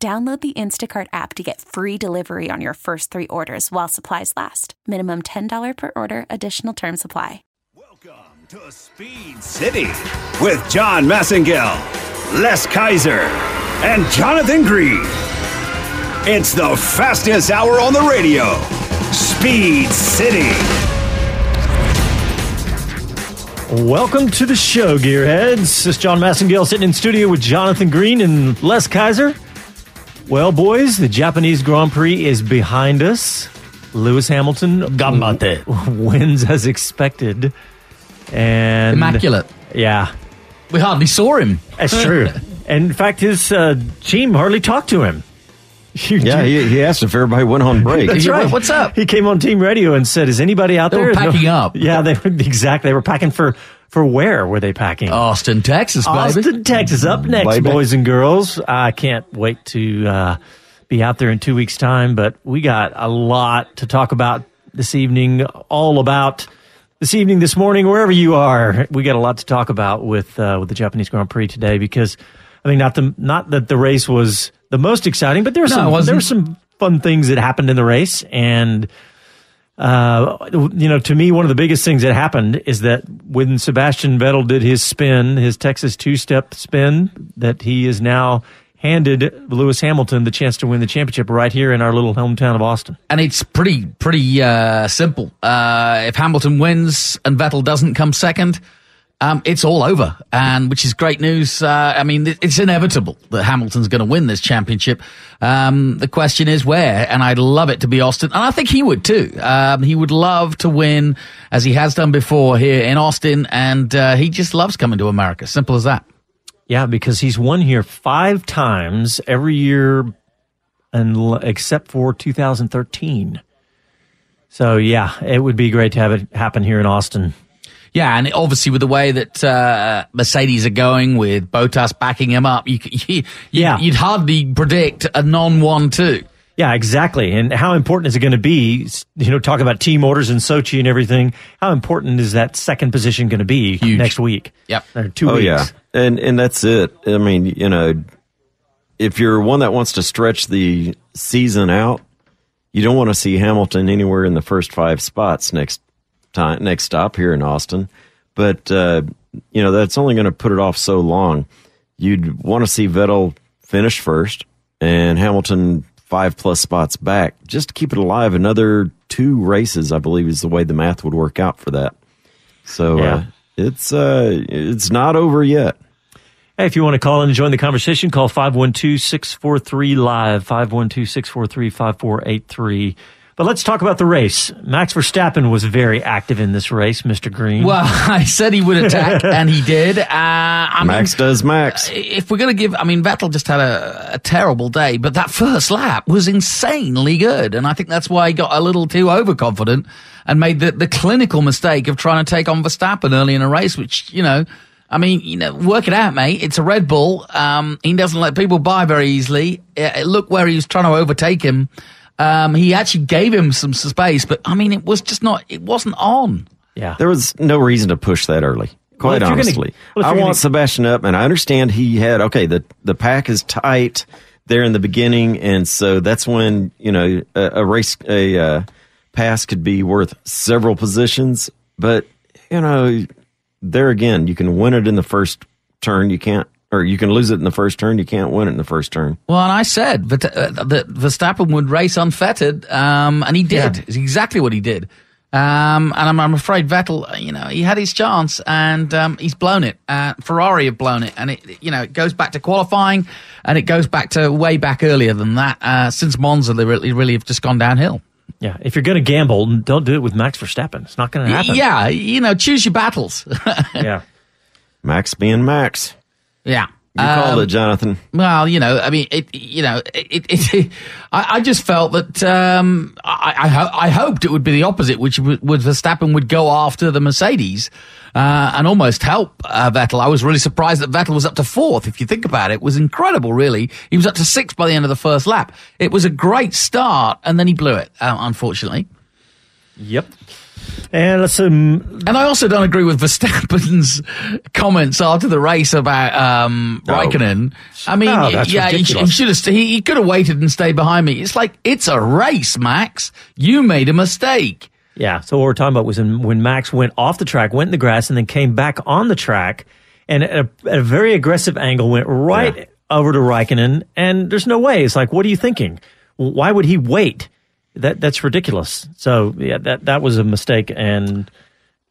Download the Instacart app to get free delivery on your first three orders while supplies last. Minimum $10 per order, additional term supply. Welcome to Speed City with John Massengill, Les Kaiser, and Jonathan Green. It's the fastest hour on the radio. Speed City. Welcome to the show, Gearheads. This is John Massengill sitting in studio with Jonathan Green and Les Kaiser. Well, boys, the Japanese Grand Prix is behind us. Lewis Hamilton Ganbatte. wins as expected. And Immaculate. Yeah, We hardly saw him. that's true. and in fact, his uh, team hardly talked to him. You Yeah, he, he asked if everybody went on break. That's Yeah, right. what's up? He came on team radio and said, "Is anybody out there? They there?" were packing up. Yeah, they were exactly. They were packing for for where were they packing? Austin, Texas, baby. Austin, Texas, up next, Baby. boys and girls. I can't wait to uh, be out there in two weeks' time. But we got a lot to talk about this evening. All about this evening, this morning, wherever you are. We got a lot to talk about with uh, with the Japanese Grand Prix today because I mean, not the not that the race was the most exciting, but there were No, some wasn't. there were some fun things that happened in the race and. Uh, you know, to me, one of the biggest things that happened is that when Sebastian Vettel did his spin, his Texas two-step spin, that he is now handed Lewis Hamilton the chance to win the championship right here in our little hometown of Austin. and it's pretty pretty uh, simple. Uh, if Hamilton wins and Vettel doesn't come second, um, it's all over, and which is great news. Uh, I mean, it's inevitable that Hamilton's going to win this championship. Um, the question is where, and I'd love it to be Austin, and I think he would too. Um, he would love to win as he has done before here in Austin, and uh, he just loves coming to America. Simple as that. Yeah, because he's won here five times every year, and except for 2013. So yeah, it would be great to have it happen here in Austin. Yeah, and obviously with the way that uh, Mercedes are going with Bottas backing him up, you, you yeah, you'd hardly predict a non-one-two. Yeah, exactly. And how important is it going to be? You know, talk about team orders in Sochi and everything. How important is that second position going to be Huge. next week? Yep. Or two Oh weeks. yeah, and and that's it. I mean, you know, if you're one that wants to stretch the season out, you don't want to see Hamilton anywhere in the first five spots next time next stop here in Austin. But uh, you know, that's only going to put it off so long. You'd want to see Vettel finish first and Hamilton five plus spots back, just to keep it alive. Another two races, I believe, is the way the math would work out for that. So Yeah. uh, it's uh, it's not over yet. Hey, if you want to call in and join the conversation, call 512-643-LIVE, 512-643-5483. But let's talk about the race. Max Verstappen was very active in this race, Mr. Green. Well, I said he would attack, and he did. Uh, I Max mean, does Max. if we're going to give, I mean, Vettel just had a, a terrible day, but that first lap was insanely good. And I think that's why he got a little too overconfident and made the, the clinical mistake of trying to take on Verstappen early in a race, which, you know, I mean, you know, work it out, mate. It's a Red Bull. Um, he doesn't let people by very easily. Uh, look where he was trying to overtake him. Um, he actually gave him some space, but I mean, it was just not, it wasn't on. yeah. There was no reason to push that early. Quite if you're gonna- honestly, well, I want gonna- Sebastian up, and I understand he had okay. The the pack is tight there in the beginning, and so that's when you know a, a race a uh, pass could be worth several positions. But you know, there again, you can win it in the first turn. You can't, or you can lose it in the first turn. You can't win it in the first turn. Well, and I said that, uh, that Verstappen would race unfettered, um, and he did. Yeah. It's exactly what he did. Um, and I'm, I'm afraid Vettel, uh, you know, he had his chance and um, he's blown it. Uh, Ferrari have blown it, and it, you know, it goes back to qualifying, and it goes back to way back earlier than that. Uh, since Monza, they really, really have just gone downhill. Yeah. If you're going to gamble, don't do it with Max Verstappen. It's not going to happen. Yeah, you know, choose your battles. Yeah. Max being Max. Yeah. You called it, Jonathan. Well, you know, I mean, it, you know, it, it, it I, I, just felt that, um, I, I, ho- I, hoped it would be the opposite, which would, would Verstappen would go after the Mercedes, uh, and almost help, uh, Vettel. I was really surprised that Vettel was up to fourth. If you think about it, it was incredible, really. He was up to sixth by the end of the first lap. It was a great start, and then he blew it, uh, unfortunately. Yep. And let's um, and I also don't agree with Verstappen's comments after the race about um, Raikkonen. I mean, No, yeah, he, ridiculous. he should have. He, he could have waited and stayed behind me. It's like it's a race, Max. You made a mistake. Yeah. So what we're talking about was in, when Max went off the track, went in the grass, and then came back on the track, and at a, at a very aggressive angle went right Yeah. over to Raikkonen. And there's no way. It's like, what are you thinking? Why would he wait? That that's ridiculous. So yeah, that that was a mistake, and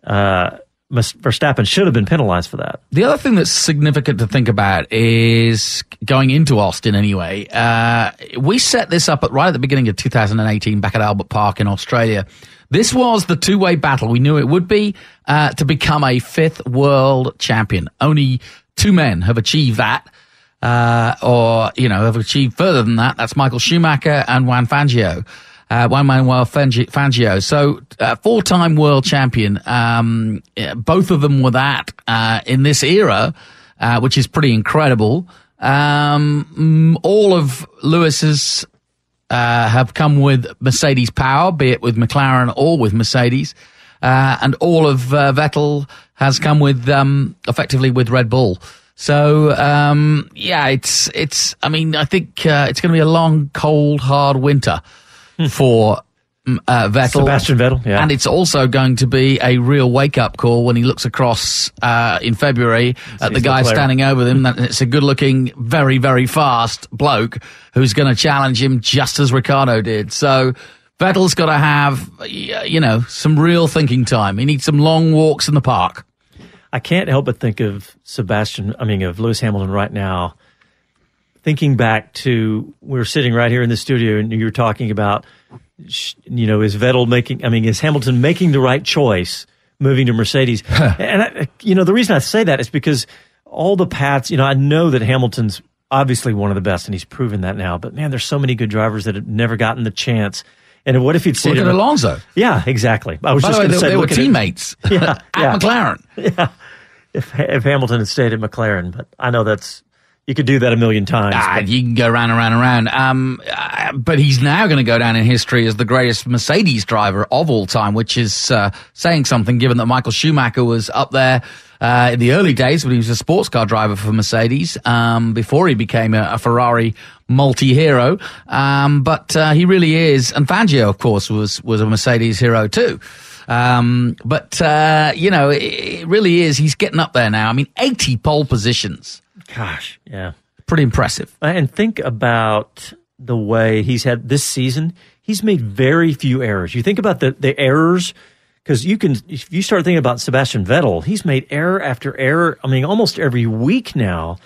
uh, Verstappen should have been penalized for that. The other thing that's significant to think about is going into Austin anyway. Uh, we set this up at, right at the beginning of 2018 back at Albert Park in Australia. This was the two way battle we knew it would be uh, to become a fifth world champion. Only two men have achieved that. Uh, or, you know, have achieved further than that. That's Michael Schumacher and Juan Fangio. Uh, Juan Manuel Fangio. So, uh, four-time world champion. Um, both of them were that, uh, in this era, uh, which is pretty incredible. Um, mm, all of Lewis's, uh, have come with Mercedes power, be it with McLaren or with Mercedes. Uh, and all of Vettel has come with, um, effectively with Red Bull. So, um, yeah, it's, it's, I mean, I think, uh, it's going to be a long, cold, hard winter for mm, uh, Vettel. Sebastian Vettel, yeah. And it's also going to be a real wake up call when he looks across uh, in February at the guy Leclerc. standing over them. That it's a good looking, very, very fast bloke who's going to challenge him just as Ricciardo did. So Vettel's got to have, you know, some real thinking time. He needs some long walks in the park. I can't help but think of Sebastian, I mean, of Lewis Hamilton right now, thinking back to we are sitting right here in the studio and you were talking about, you know, is Vettel making, I mean, is Hamilton making the right choice moving to Mercedes? and, I, you know, the reason I say that is because all the paths, you know, I know that Hamilton's obviously one of the best and he's proven that now, but man, there's so many good drivers that have never gotten the chance. And what if he'd stayed Look at Alonso. Yeah, exactly. I was By just going they, to say, they were look at teammates Yeah, at yeah. McLaren. if if Hamilton had stayed at McLaren, but I know that's you could do that a million times. Ah, you can go round and round and round. Um, uh, but he's now going to go down in history as the greatest Mercedes driver of all time, which is uh, saying something given that Michael Schumacher was up there uh, in the early days when he was a sports car driver for Mercedes um, before he became a, a Ferrari multi-hero. Um, but uh, he really is, and Fangio, of course, was was a Mercedes hero too. Um, but uh, you know, it, it really is. He's getting up there now. I mean, eighty pole positions, gosh, yeah. pretty impressive. Uh, and think about the way he's had this season. He's made very few errors. You think about the the errors because you can if you start thinking about Sebastian Vettel, he's made error after error. I mean, almost every week now.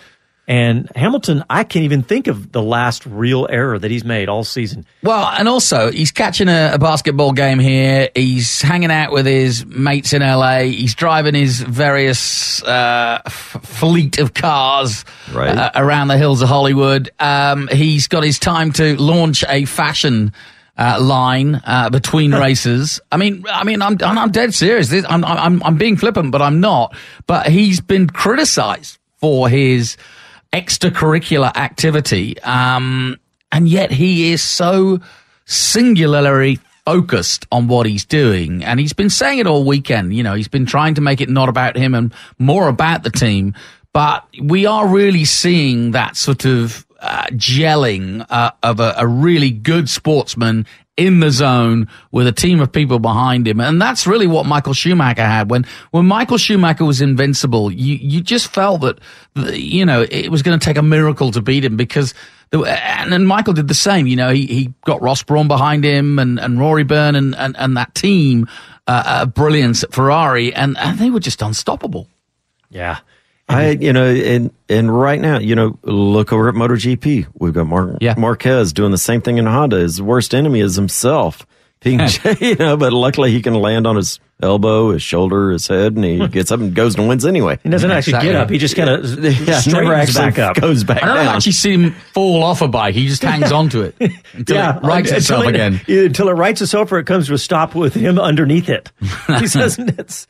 And Hamilton, I can't even think of the last real error that he's made all season. Well, and also he's catching a, a basketball game here. He's hanging out with his mates in LA. He's driving his various uh, f- fleet of cars Right. uh, around the hills of Hollywood. Um, he's got his time to launch a fashion. Uh, line uh, between races. I mean, I mean, I'm I'm, I'm dead serious. This, I'm, I'm I'm being flippant, but I'm not. But he's been criticised for his extracurricular activity, um, and yet he is so singularly focused on what he's doing. And he's been saying it all weekend. You know, he's been trying to make it not about him and more about the team. But we are really seeing that sort of uh, gelling uh, of a, a really good sportsman in the zone with a team of people behind him. And that's really what Michael Schumacher had. When, when Michael Schumacher was invincible, you, you just felt that, you know, it was going to take a miracle to beat him because the, and then Michael did the same. You know, he, he got Ross Brawn behind him and, and Rory Byrne and, and, and that team, uh, uh, brilliance at Ferrari and, and they were just unstoppable. Yeah. I, you know, and and right now, you know, look over at MotoGP. We've got Mar- Yeah. Marquez doing the same thing in Honda. His worst enemy is himself. you know, but luckily he can land on his elbow, his shoulder, his head, and he hmm. gets up and goes and wins anyway. He doesn't actually Exactly. get up. He just kind of Yeah, never straightens actually back up. goes back I don't down. actually see him fall off a bike. He just hangs onto it until it rights until itself it- again. Until it rights itself or it comes to a stop with him underneath it. he says it's.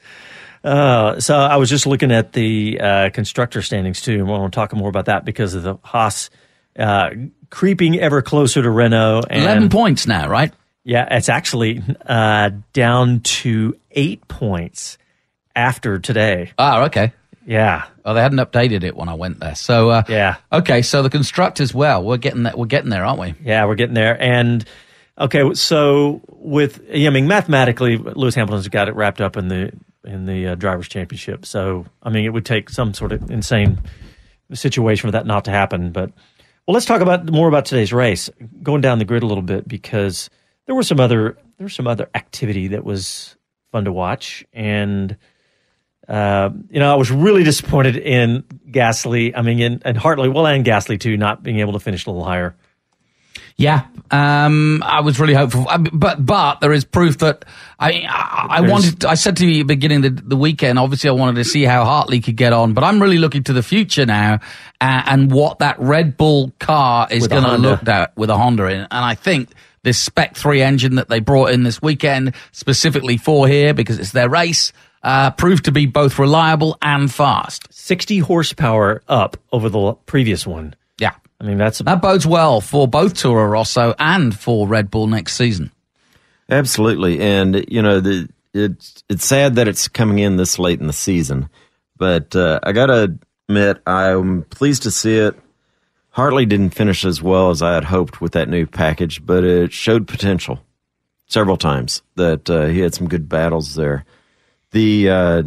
Uh, so I was just looking at the uh, constructor standings too, and to talk more about that because of the Haas uh, creeping ever closer to Renault. And, 11 points now, right? Yeah, it's actually uh, down to eight points after today. Oh, okay. Yeah, Oh, they hadn't updated it when I went there. So, uh, Yeah. Okay, so the constructors, well, we're getting that. We're getting there, aren't we? Yeah, we're getting there. And okay, so with I mean, mathematically, Lewis Hamilton's got it wrapped up in the in the uh, drivers' championship. So I mean, it would take some sort of insane situation for that not to happen. But well, let's talk about more about today's race. Going down the grid a little bit because there was some other there was some other activity that was fun to watch and. Uh, you know, I was really disappointed in Gasly. I mean, in, and Hartley, well, and Gasly too, not being able to finish a little higher. Yeah, um, I was really hopeful, I- but but there is proof that I I, I wanted. I said to you at the beginning of the, the weekend. Obviously, I wanted to see how Hartley could get on, but I'm really looking to the future now uh, and what that Red Bull car is going to look at with a Honda in. And I think this Spec Three engine that they brought in this weekend specifically for here because it's their race uh, proved to be both reliable and fast. 60 horsepower up over the previous one. Yeah. I mean, that's That bodes well for both Toro Rosso and for Red Bull next season. Absolutely, and you know the it's it's sad that it's coming in this late in the season, but uh, I gotta admit I'm pleased to see it. Hartley didn't finish as well as I had hoped with that new package, but it showed potential several times that uh, he had some good battles there. The uh,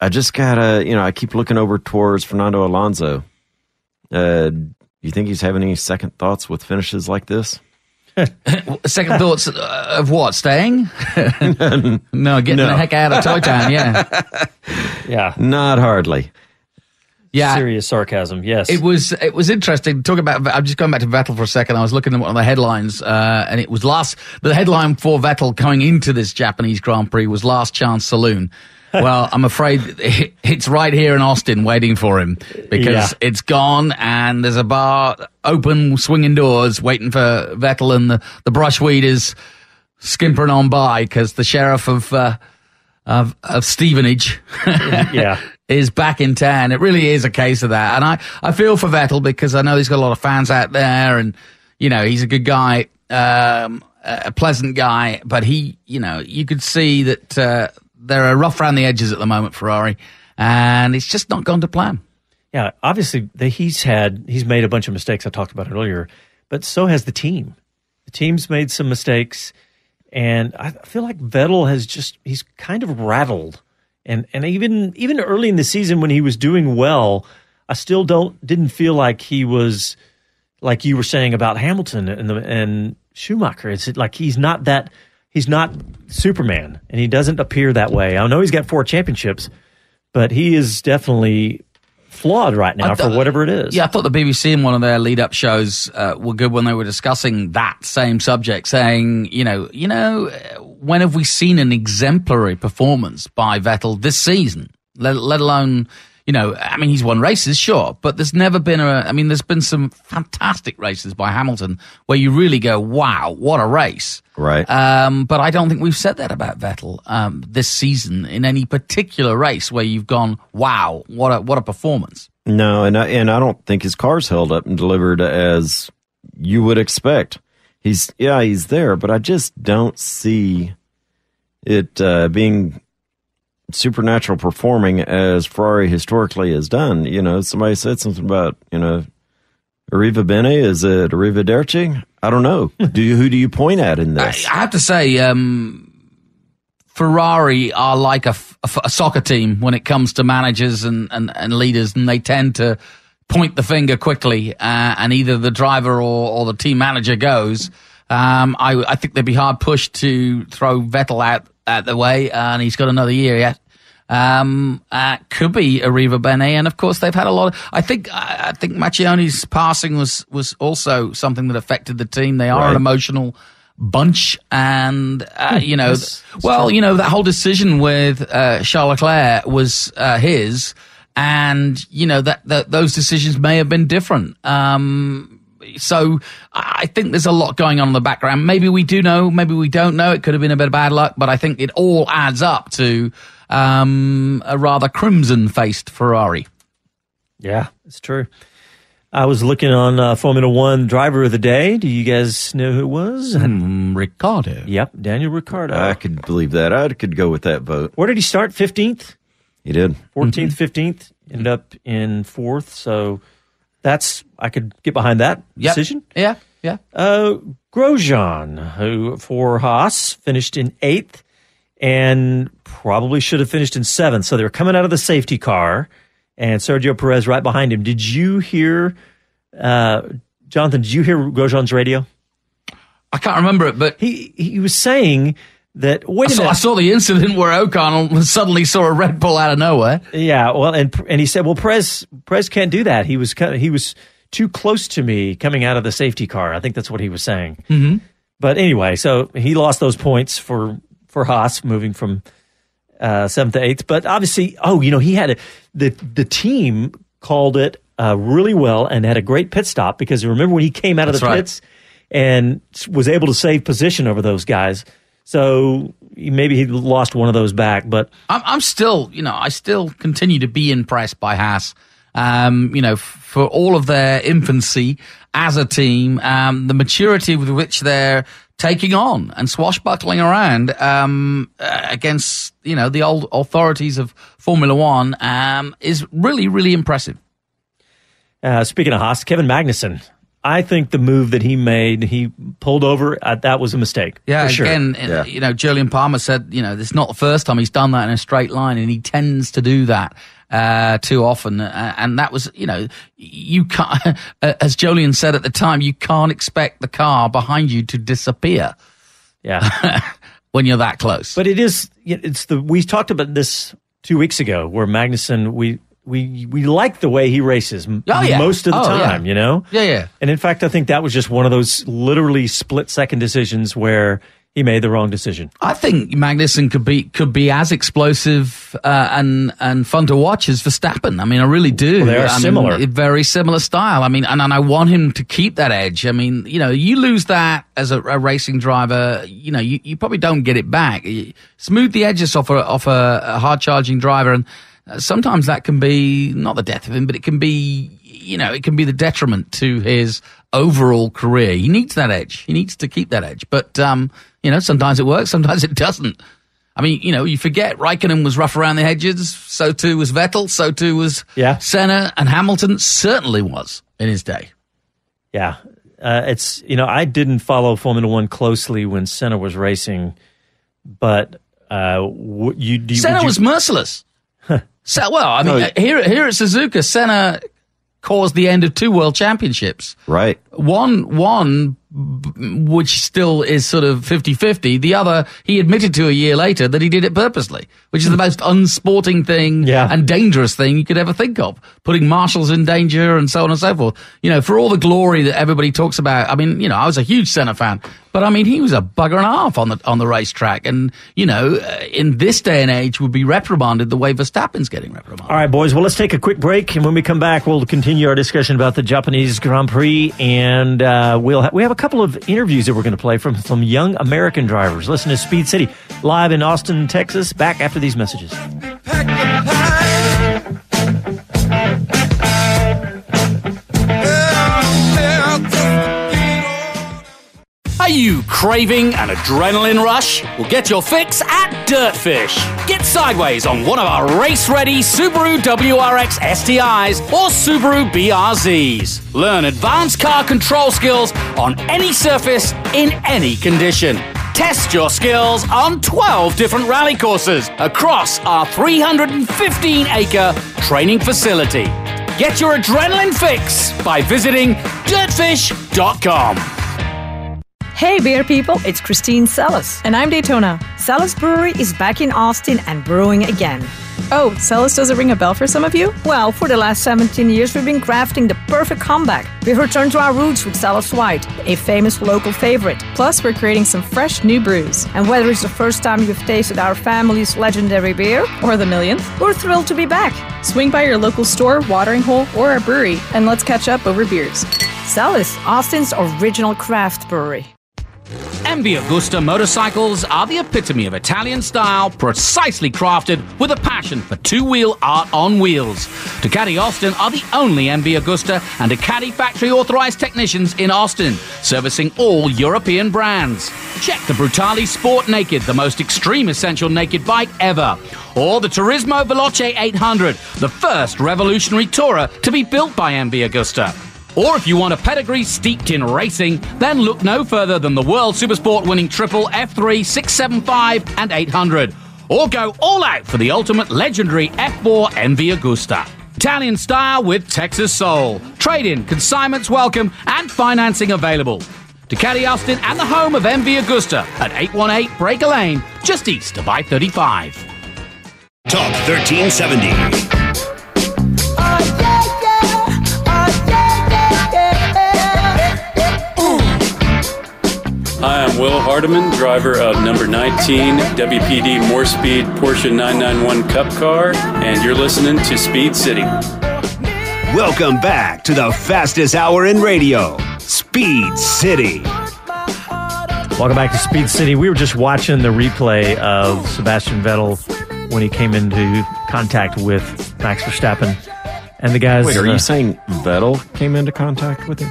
I just gotta you know I keep looking over towards Fernando Alonso. Uh, you think he's having any second thoughts with finishes like this? Second thoughts uh, of what? Staying? no, getting the heck out of Toy Town. Yeah, yeah, Not hardly. yeah. serious sarcasm. Yes. It was it was interesting. Talk about. I'm just going back to Vettel for a second. I was looking at one of the headlines, uh, and it was last. The headline for Vettel going into this Japanese Grand Prix was "Last Chance Saloon." Well, I'm afraid it's right here in Austin waiting for him because Yeah. it's gone, and there's a bar open, swinging doors, waiting for Vettel, and the the brush weeders skimpering on by because the sheriff of uh, of of Stevenage. yeah. is back in town. It really is a case of that. And I, I feel for Vettel because I know he's got a lot of fans out there and, you know, he's a good guy, um, a pleasant guy, but he, you know, you could see that, uh, they're rough around the edges at the moment, Ferrari, and it's just not gone to plan. Yeah. Obviously, the, he's had, he's made a bunch of mistakes. I talked about it earlier, but so has the team. The team's made some mistakes. And I feel like Vettel has just, he's kind of rattled. And, and even, even early in the season when he was doing well, I still don't, didn't feel like he was, like you were saying about Hamilton and the, and Schumacher. It's like he's not that he's not Superman, and he doesn't appear that way. I know he's got four championships, but he is definitely flawed right now I for whatever it is. Yeah, I thought the BBC in one of their lead-up shows uh, were good when they were discussing that same subject, saying, you know, you know, uh, when have we seen an exemplary performance by Vettel this season? Let, let alone, you know, I mean, he's won races, sure, but there's never been a. I mean, there's been some fantastic races by Hamilton where you really go, wow, what a race. Right. Um, but I don't think we've said that about Vettel um, this season in any particular race where you've gone, wow, what a what a performance. No, and I, and I don't think his car's held up and delivered as you would expect. He's yeah, he's there, but I just don't see it uh, being supernatural performing as Ferrari historically has done. You know, somebody said something about you know Arrivabene. Is it Arriva Derci? I don't know. do you who do you point at in this? I have to say, um, Ferrari are like a soccer team when it comes to managers and, and, and leaders, and they tend to point the finger quickly, uh, and either the driver or, or the team manager goes. Um, I, I think they'd be hard pushed to throw Vettel out, out the way, and he's got another year yet. Um, uh, could be Arrivabene, and of course they've had a lot of. I think I I think Marchionne's passing was was also something that affected the team. They are an emotional bunch, and uh, you know, Yes, it's well, true. you know, that whole decision with uh, Charles Leclerc was uh, his, and you know that, that those decisions may have been different. Um, so I I think there's a lot going on in the background. Maybe we do know, maybe we don't know. It could have been a bit of bad luck, but I think it all adds up to um, a rather crimson-faced Ferrari. Yeah, it's true. I was looking on uh, Formula One driver of the day. Do you guys know who it was? Mm, Ricciardo. Yep, Daniel Ricciardo. I could believe that. I could go with that vote. Where did he start? 15th? He did. 14th, 15th? Ended up in fourth. So that's, I could get behind that Yep. decision. Yeah, yeah. Uh, Grosjean, who for Haas finished in eighth and probably should have finished in seventh. So they were coming out of the safety car and Sergio Perez right behind him. Did you hear, uh, Jonathan, did you hear Grosjean's radio? I can't remember it, but He, he was saying that, wait I saw, I saw the incident where O'Connell suddenly saw a Red Bull out of nowhere. Yeah, well, and and he said, well, Perez Perez can't do that. He was he was too close to me coming out of the safety car. I think that's what he was saying. Mm-hmm. But anyway, so he lost those points for for Haas moving from uh, seventh to eighth. But obviously, oh, you know, he had a, the the team called it uh, really well and had a great pit stop because remember when he came out of That's the right. pits and was able to save position over those guys. So maybe he lost one of those back, but I'm, I'm still, you know, I still continue to be impressed by Haas. Um, you know, f- for all of their infancy as a team, um, the maturity with which they're taking on and swashbuckling around um, uh, against, you know, the old authorities of Formula One um, is really, really impressive. Uh, speaking of Haas, Kevin Magnussen. I think the move that he made, he pulled over. Uh, that was a mistake. Yeah, for sure. again, Yeah. you know, Jolyon Palmer said, you know, this is not the first time he's done that in a straight line, and he tends to do that uh, too often. Uh, and that was, you know, you can't, as Jolyon said at the time, you can't expect the car behind you to disappear yeah. when you're that close. but it is. It's the we talked about this two weeks ago, where Magnussen, we we we like the way he races m- Oh, yeah. most of the Oh, yeah. time. You know. yeah, yeah. And in fact, I think that was just one of those literally split second decisions where he made the wrong decision. I think Magnussen could be could be as explosive uh, and and fun to watch as Verstappen. I mean, I really do. Well, they are I similar. a very similar style. I mean, and, and I want him to keep that edge. I mean, you know, you lose that as a, a racing driver, you know, you, you probably don't get it back. You smooth the edges off a off a, a hard charging driver, and uh, sometimes that can be not the death of him, but it can be. You know, it can be the detriment to his overall career. He needs that edge. He needs to keep that edge. But um, you know, sometimes it works, sometimes it doesn't. I mean, you know, you forget Raikkonen was rough around the edges. So too was Vettel. So too was Yeah. Senna, and Hamilton certainly was in his day. Yeah, uh, it's you know I didn't follow Formula One closely when Senna was racing, but uh, w- you, do you Senna you- was merciless. So, well, I mean, No. uh, here here at Suzuka, Senna caused the end of two world championships. Right. One, one, which still is sort of 50-50. The other, he admitted to a year later that he did it purposely, which is the most unsporting thing Yeah. and dangerous thing you could ever think of. Putting marshals in danger and so on and so forth. You know, for all the glory that everybody talks about. I mean, you know, I was a huge Senna fan, but I mean, he was a bugger and a half on the, on the racetrack. And, you know, uh, in this day and age would be reprimanded the way Verstappen's getting reprimanded. All right, boys. Well, let's take a quick break, and when we come back, we'll continue our discussion about the Japanese Grand Prix, and uh, we'll ha- we have a couple of interviews that we're going to play from some young American drivers. Listen to Speed City live in Austin, Texas. Back after these messages. You craving an adrenaline rush? Well, get your fix at Dirtfish. Get sideways on one of our race-ready Subaru WRX STIs or Subaru BRZs. Learn advanced car control skills on any surface in any condition. Test your skills on 12 different rally courses across our 315-acre training facility. Get your adrenaline fix by visiting dirtfish.com. Hey, beer people, it's Christine Celis. And I'm Daytona. Celis Brewery is back in Austin and brewing again. Oh, Celis doesn't ring a bell for some of you? Well, for the last 17 years, we've been crafting the perfect comeback. We've returned to our roots with Celis White, a famous local favorite. Plus, we're creating some fresh new brews. And whether it's the first time you've tasted our family's legendary beer, or the millionth, we're thrilled to be back. Swing by your local store, watering hole, or our brewery, and let's catch up over beers. Celis, Austin's original craft brewery. MV Agusta motorcycles are the epitome of Italian style, precisely crafted with a passion for two wheel art on wheels. Ducati Austin are the only MV Agusta and Ducati factory authorized technicians in Austin, servicing all European brands. Check the Brutale Sport Naked, the most extreme essential naked bike ever. Or the Turismo Veloce 800, the first revolutionary tourer to be built by MV Agusta. Or if you want a pedigree steeped in racing, then look no further than the World Supersport winning triple F3, 675, and 800. Or go all out for the ultimate legendary F4 MV Agusta. Italian style with Texas soul. Trade in, consignments welcome, and financing available. To Ducati Austin and the home of MV Agusta at 818 Breaker Lane, just east of I 35. Talk 1370. Will Hardeman, driver of number 19 WPD More Speed Porsche 991 Cup Car, and you're listening to Speed City. Welcome back to the fastest hour in radio, Speed City. Welcome back to Speed City. We were just watching the replay of Sebastian Vettel when he came into contact with Max Verstappen. And the guys. Wait, are uh, you saying Vettel came into contact with him?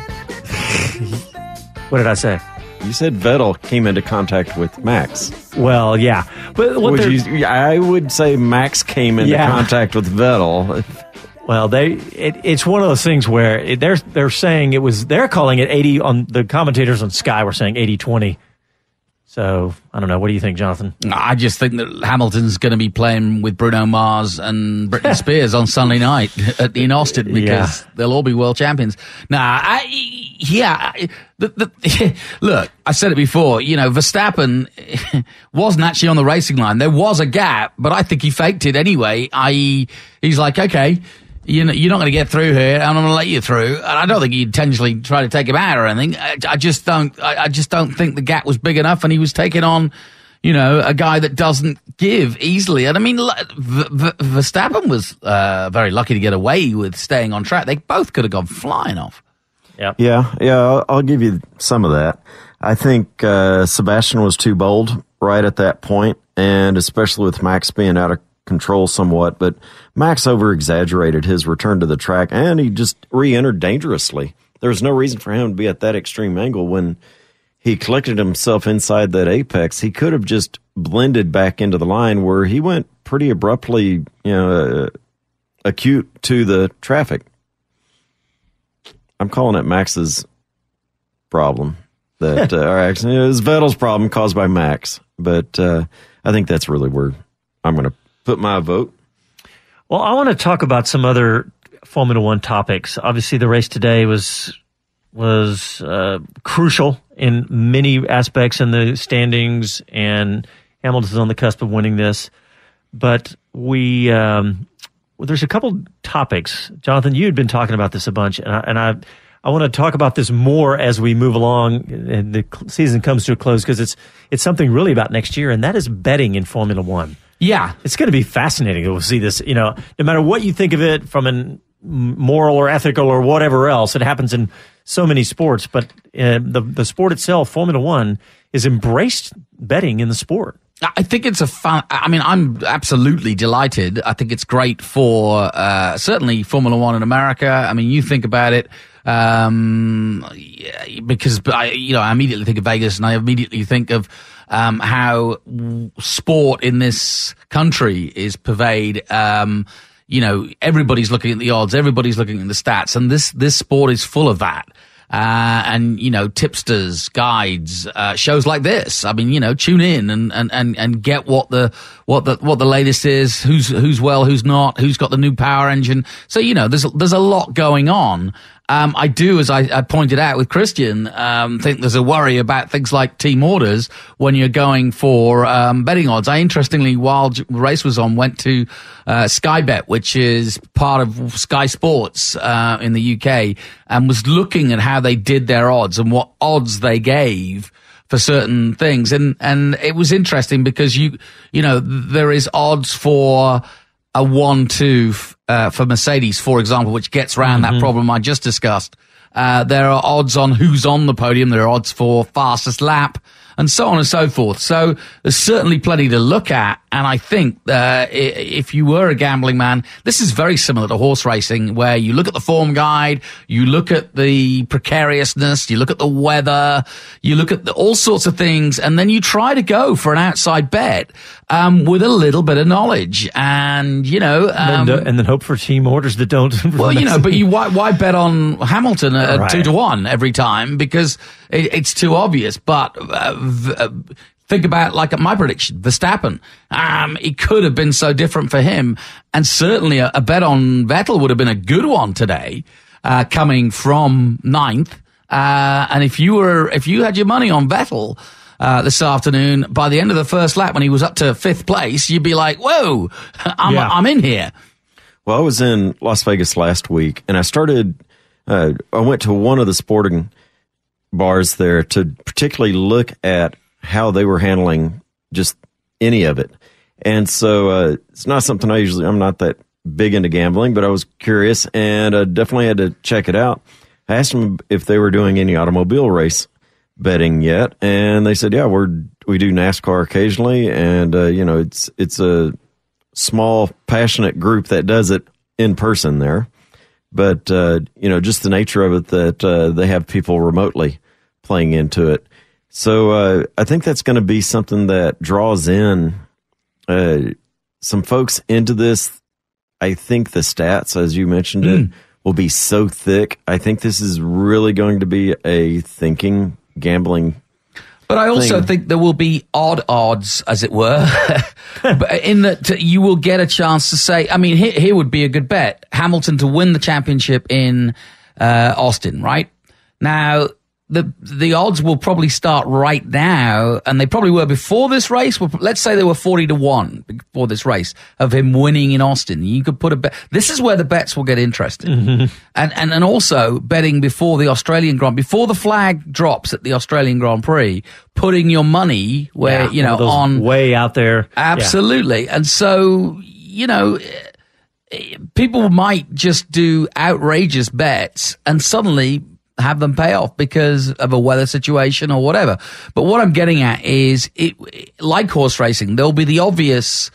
What did I say? You said Vettel came into contact with Max. Well, yeah. But what Would you, I would say Max came into Yeah. contact with Vettel. Well, they it, it's one of those things where it, they're they're saying it was they're calling it 80 on the commentators on Sky were saying 80-20. So, I don't know. What do you think, Jonathan? I just think that Hamilton's going to be playing with Bruno Mars and Britney Spears on Sunday night at, in Austin because Yeah. they'll all be world champions. Nah, I, yeah. I- The, the, look, I said it before. You know, Verstappen wasn't actually on the racing line. There was a gap, but I think he faked it anyway. I.e., he's like, okay. You know, you're not going to get through here, and I'm going to let you through. And I don't think he intentionally tried to take him out or anything. I, I just don't. I, I just don't think the gap was big enough, and he was taking on you know, a guy that doesn't give easily. And I mean, l- V- V- Verstappen was uh, very lucky to get away with staying on track. They both could have gone flying off. Yeah. Yeah, yeah, I'll, I'll give you some of that. I think uh, Sebastian was too bold right at that point, and especially with Max being out of control somewhat. But Max over exaggerated his return to the track, and he just re entered dangerously. There was no reason for him to be at that extreme angle when he collected himself inside that apex. He could have just blended back into the line where he went pretty abruptly, you know, uh, acute to the traffic. I'm calling it Max's problem. That uh, or actually, it was Vettel's problem caused by Max, but uh, I think that's really where I'm going to put my vote. Well, I want to talk about some other Formula One topics. Obviously, the race today was was uh, crucial in many aspects in the standings, and Hamilton's on the cusp of winning this. But we um, well, there's a couple topics, Jonathan. You had been talking about this a bunch, and I, and I I want to talk about this more as we move along and the season comes to a close because it's it's something really about next year, and that is betting in Formula One. Yeah, It's going to be fascinating to see this. You know, no matter what you think of it from an moral or ethical or whatever else, it happens in so many sports. But uh, the the sport itself, Formula One, is embraced betting in the sport. I think it's a fun. I mean, I'm absolutely delighted. I think it's great for uh, certainly Formula One in America. I mean, you think about it, um, yeah, because I, you know, I immediately think of Vegas, and I immediately think of um, how sport in this country is pervade. Um, you know, everybody's looking at the odds, everybody's looking at the stats, and this this sport is full of that. Uh, and you know, tipsters, guides, uh, shows like this. I mean, you know, tune in and, and, and, and get what the what the what the latest is. Who's who's well, who's not, who's got the new power engine. So you know, there's there's a lot going on. Um, I do, as I, I, pointed out with Christian, um, think there's a worry about things like team orders when you're going for um, betting odds. I interestingly, while the race was on, went to uh, Sky Bet, which is part of Sky Sports uh, in the UK, and was looking at how they did their odds and what odds they gave for certain things. And, and it was interesting because you, you know, there is odds for a one two uh, for Mercedes, for example, which gets around mm-hmm. that problem I just discussed. Uh, there are odds on who's on the podium. There are odds for fastest lap and so on and so forth. So there's certainly plenty to look at. And I think uh, if you were a gambling man, this is very similar to horse racing, where you look at the form guide, you look at the precariousness, you look at the weather, you look at the, all sorts of things, and then you try to go for an outside bet um, with a little bit of knowledge, and you know, um, and, and, then hope for team orders that don't. well, you know, but you why, why bet on Hamilton at right. two to one every time because it, it's too obvious, but. Uh, think about like my prediction, Verstappen. Um, it could have been so different for him, and certainly a, a bet on Vettel would have been a good one today, uh, coming from ninth. Uh, and if you were, if you had your money on Vettel, uh, this afternoon, by the end of the first lap, when he was up to fifth place, you'd be like, whoa, I'm, yeah. I'm in here. Well, I was in Las Vegas last week and I started, uh, I went to one of the sporting bars there to particularly look at how they were handling just any of it. And so uh, it's not something I usually, I'm not that big into gambling, but I was curious and uh, definitely had to check it out. I asked them if they were doing any automobile race betting yet, and they said, "Yeah, we're we do NASCAR occasionally, and uh, you know it's it's a small passionate group that does it in person there." But uh, you know, just the nature of it that uh, they have people remotely playing into it. So uh, I think that's going to be something that draws in uh, some folks into this. I think the stats, as you mentioned mm. it, will be so thick. I think this is really going to be a thinking gambling but I also thing. think there will be odd odds, as it were, in that you will get a chance to say, I mean, here, here would be a good bet. Hamilton to win the championship in uh, Austin, right? Now, the the odds will probably start right now, and they probably were before this race. Let's say they were forty to one before this race of him winning in Austin. You could put a bet. This is where the bets will get interesting, mm-hmm. and and and also betting before the Australian Grand before the flag drops at the Australian Grand Prix, putting your money where yeah, you know on way out there. Absolutely, yeah. and so you know people might just do outrageous bets and suddenly have them pay off because of a weather situation or whatever. But what I'm getting at is it, like horse racing, there'll be the obvious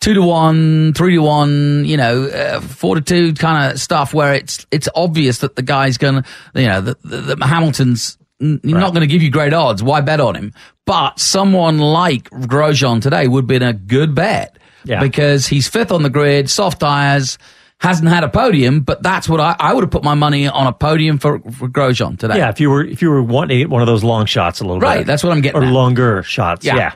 two to one, three to one, you know, uh, four to two kind of stuff where it's, it's obvious that the guy's going to, you know, that, the Hamilton's right. not going to give you great odds. Why bet on him? But someone like Grosjean today would have been a good bet yeah. because he's fifth on the grid, soft tires, hasn't had a podium, but that's what I, I would have put my money on a podium for, for Grosjean today. Yeah, if you were if you were wanting one of those long shots a little right, bit. Right, that's what I'm getting Or at. longer shots. Yeah. Yeah.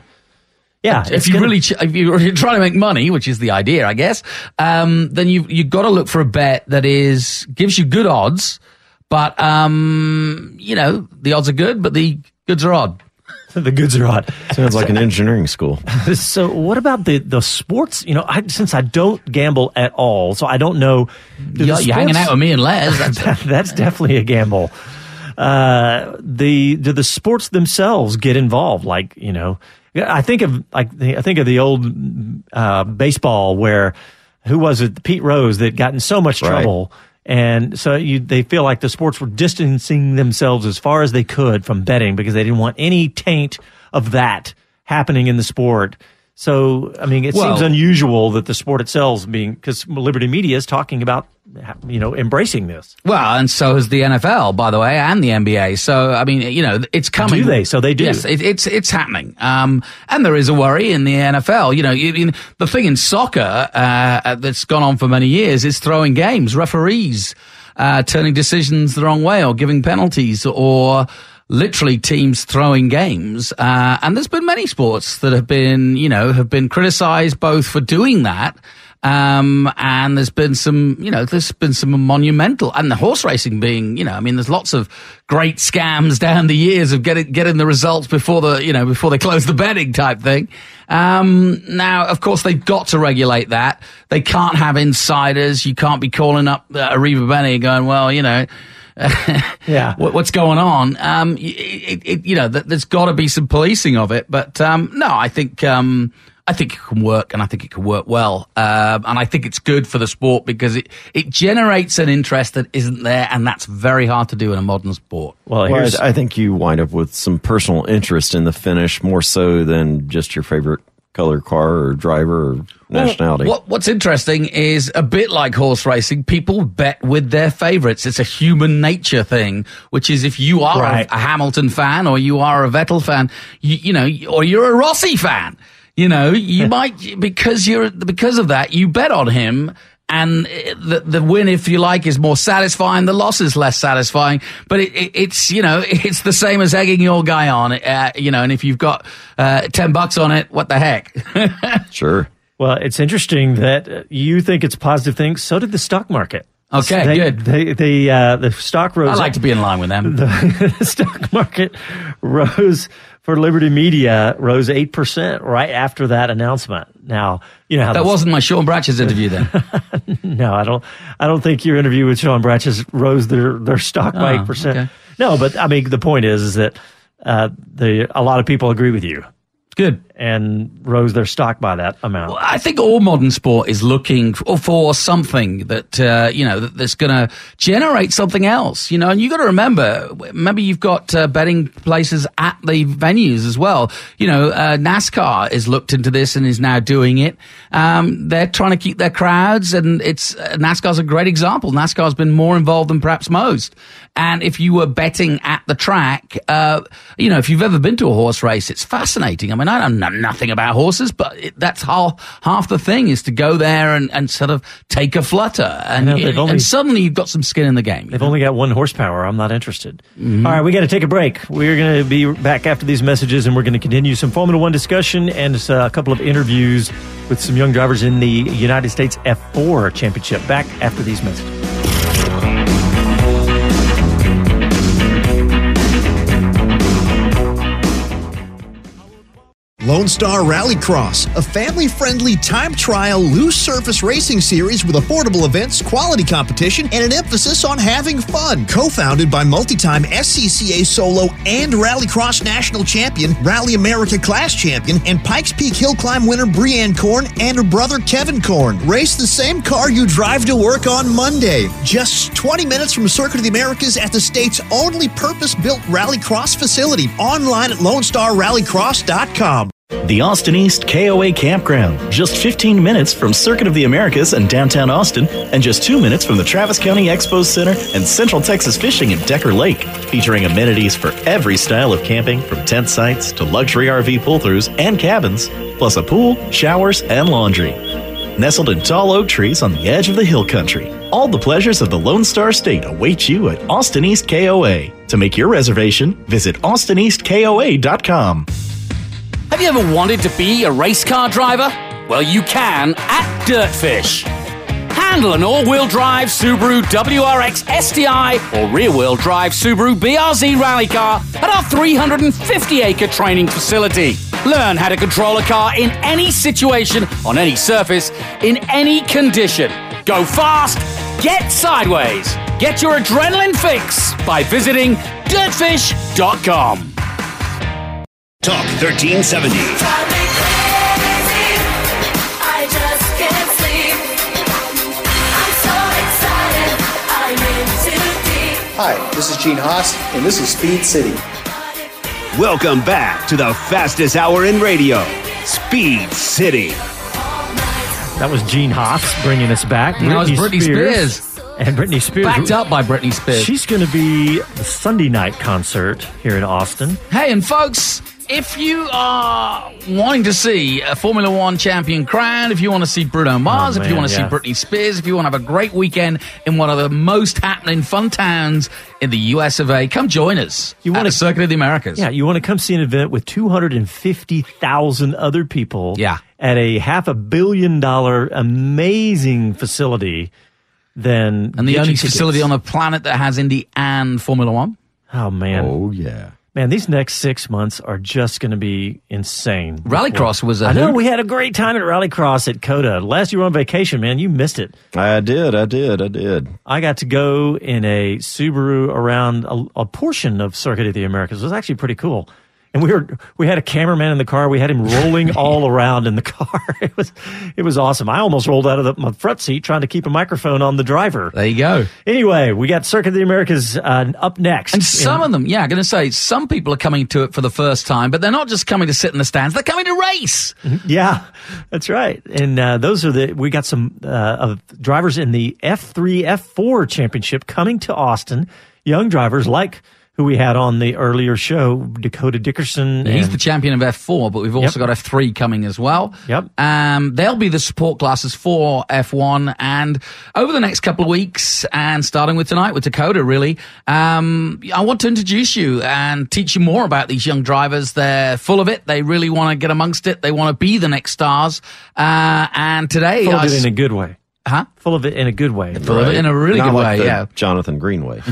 yeah if you gonna... really, if you're trying to make money, which is the idea, I guess, um, then you you've got to look for a bet that is gives you good odds, but um, you know the odds are good, but the goods are odd. the goods are hot. Sounds like an engineering school. so, what about the the sports? You know, I, since I don't gamble at all, so I don't know. Do you're, sports, you're hanging out with me and Les. That's, that, that's definitely a gamble. Uh, the do the sports themselves get involved? Like you know, I think of like I think of the old uh, baseball where who was it? Pete Rose that got in so much trouble. Right and so you, they feel like the sports were distancing themselves as far as they could from betting because they didn't want any taint of that happening in the sport. So, I mean, it well, seems unusual that the sport itself is being, because Liberty Media is talking about, you know, embracing this. Well, and so is the NFL, by the way, and the NBA. So, I mean, you know, it's coming. Do they? So they do. Yes, it, it's, it's happening. Um, and there is a worry in the NFL. You know, you, you, the thing in soccer, uh, that's gone on for many years is throwing games, referees, uh, turning decisions the wrong way or giving penalties or, literally teams throwing games. Uh, and there's been many sports that have been, you know, have been criticized both for doing that. Um, and there's been some, you know, there's been some monumental, and the horse racing being, you know, I mean, there's lots of great scams down the years of getting getting the results before the, you know, before they close the betting type thing. Um, now, of course, they've got to regulate that. They can't have insiders. You can't be calling up uh, Arrivabene going, well, you know. Yeah. what, what's going on? Um, it, it, you know, there's got to be some policing of it, but um, no, I think um, I think it can work, and I think it can work well, um, and I think it's good for the sport because it it generates an interest that isn't there, and that's very hard to do in a modern sport. Well, Well, here's I, I think you wind up with some personal interest in the finish more so than just your favorite color car or driver or nationality. What, what's interesting is a bit like horse racing, people bet with their favorites. It's a human nature thing, which is if you are Right. a, a Hamilton fan or you are a Vettel fan, you, you know, or you're a Rossi fan, you know, you might, because you're, because of that, you bet on him. And the the win, if you like, is more satisfying. The loss is less satisfying. But it, it, it's you know it's the same as egging your guy on. Uh, you know, and if you've got uh, ten bucks on it, what the heck? Sure. Well, it's interesting that uh, you think it's a positive thing. So did the stock market. Okay, They- good. They, they, uh, the stock rose. I like to be in line with them. the, the stock market rose for Liberty Media rose eight percent right after that announcement. Now you know how That wasn't my Sean Bratches interview then. No, I don't. I don't think your interview with Sean Bratches rose their their stock by Oh, eight percent. okay. No, but I mean the point is, is that uh, the a lot of people agree with you Good. And rose their stock by that amount. Well, I think all modern sport is looking for, for something that uh, you know that, that's going to generate something else. You know, and you got to remember, maybe you've got uh, betting places at the venues as well. You know, uh, NASCAR has looked into this and is now doing it. Um, they're trying to keep their crowds, and it's uh, NASCAR's a great example. NASCAR's been more involved than perhaps most. And if you were betting at the track, uh, you know, if you've ever been to a horse race, it's fascinating. I mean, I don't know nothing about horses, but it, that's how half the thing is to go there and, and sort of take a flutter. And, know, only- and suddenly you've got some skin in the game. They've know? only got one horsepower. I'm not interested. Mm-hmm. All right, we got to take a break. We're going to be back after these messages, and we're going to continue some Formula One discussion and uh, a couple of interviews with some young drivers in the United States F4 Championship. Back after these messages. Lone Star Rallycross, a family friendly time trial loose surface racing series with affordable events, quality competition, and an emphasis on having fun. Co founded by multi time SCCA solo and Rallycross national champion, Rally America class champion, and Pikes Peak Hill Climb winner Brianne Korn and her brother Kevin Korn. Race the same car you drive to work on Monday. Just 20 minutes from Circuit of the Americas at the state's only purpose built Rallycross facility. Online at LoneStarRallycross.com. The Austin East KOA Campground, just 15 minutes from Circuit of the Americas and downtown Austin, and just two minutes from the Travis County Expo Center and Central Texas Fishing at Decker Lake, featuring amenities for every style of camping, from tent sites to luxury RV pull-throughs and cabins, plus a pool, showers, and laundry. Nestled in tall oak trees on the edge of the hill country, all the pleasures of the Lone Star State await you at Austin East KOA. To make your reservation, visit austineastkoa.com. Have you ever wanted to be a race car driver? Well, you can at Dirtfish. Handle an all-wheel drive Subaru WRX STI or rear-wheel drive Subaru BRZ rally car at our 350-acre training facility. Learn how to control a car in any situation, on any surface, in any condition. Go fast, get sideways. Get your adrenaline fix by visiting dirtfish.com. Talk 1370. Hi, this is Gene Haas, and this is Speed City. Welcome back to the fastest hour in radio, Speed City. That was Gene Haas bringing us back. That was Britney Spears. And Britney Spears. Backed up by Britney Spears. She's going to be the Sunday night concert here in Austin. Hey, and folks, if you are wanting to see a Formula One champion crowned, if you want to see Bruno Mars, Oh, if you want to yeah. see Britney Spears, if you want to have a great weekend in one of the most happening fun towns in the US of A, come join us. You want to Circuit of the Americas? Yeah, you want to come see an event with 250,000 other people Yeah. at a half a billion dollar amazing facility, then. And the only facility on the planet that has Indy and Formula One. Oh, man. Oh, yeah. Man, these next six months are just going to be insane. Rallycross was a I know hoot. we had a great time at Rallycross at COTA. Last year on vacation, man. You missed it. I did, I did, I did. I got to go in a Subaru around a, a portion of Circuit of the Americas. It was actually pretty cool. And we were we had a cameraman in the car. We had him rolling all around in the car. It was it was awesome. I almost rolled out of the, my front seat trying to keep a microphone on the driver. There you go. Anyway, we got Circuit of the Americas uh, up next. And some of them, yeah, I'm going to say, some people are coming to it for the first time, but they're not just coming to sit in the stands, they're coming to race. Yeah, that's right. And uh, those are the we got some uh, of drivers in the F3 F4 championship coming to Austin. Young drivers like who we had on the earlier show, Dakota Dickerson. He's the champion of F4, but we've also got F3 coming as well. Yep. Um, they'll be the support classes for F1. And over the next couple of weeks, and starting with tonight with Dakota, really, um, I want to introduce you and teach you more about these young drivers. They're full of it. They really want to get amongst it. They want to be the next stars. Uh, and today, full of I it in a good way. Huh? Full of it in a good way. Full of it in a really Not good like way, the yeah. Jonathan Greenway.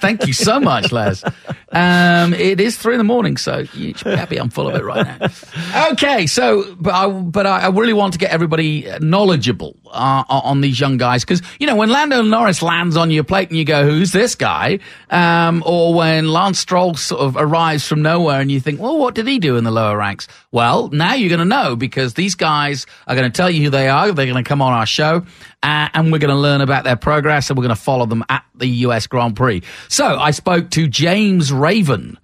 Thank you so much, Les. Um, it is three in the morning, so you should be happy I'm full of it right now. Okay, so but I but I, I really want to get everybody knowledgeable uh, on these young guys because you know when Lando Norris lands on your plate and you go, "Who's this guy?" Um, or when Lance Stroll sort of arrives from nowhere and you think, "Well, what did he do in the lower ranks?" Well, now you're going to know because these guys are going to tell you who they are. They're going to come on our show, uh, and we're going to learn about their progress and we're going to follow them at the US Grand Prix. So I spoke to James Raven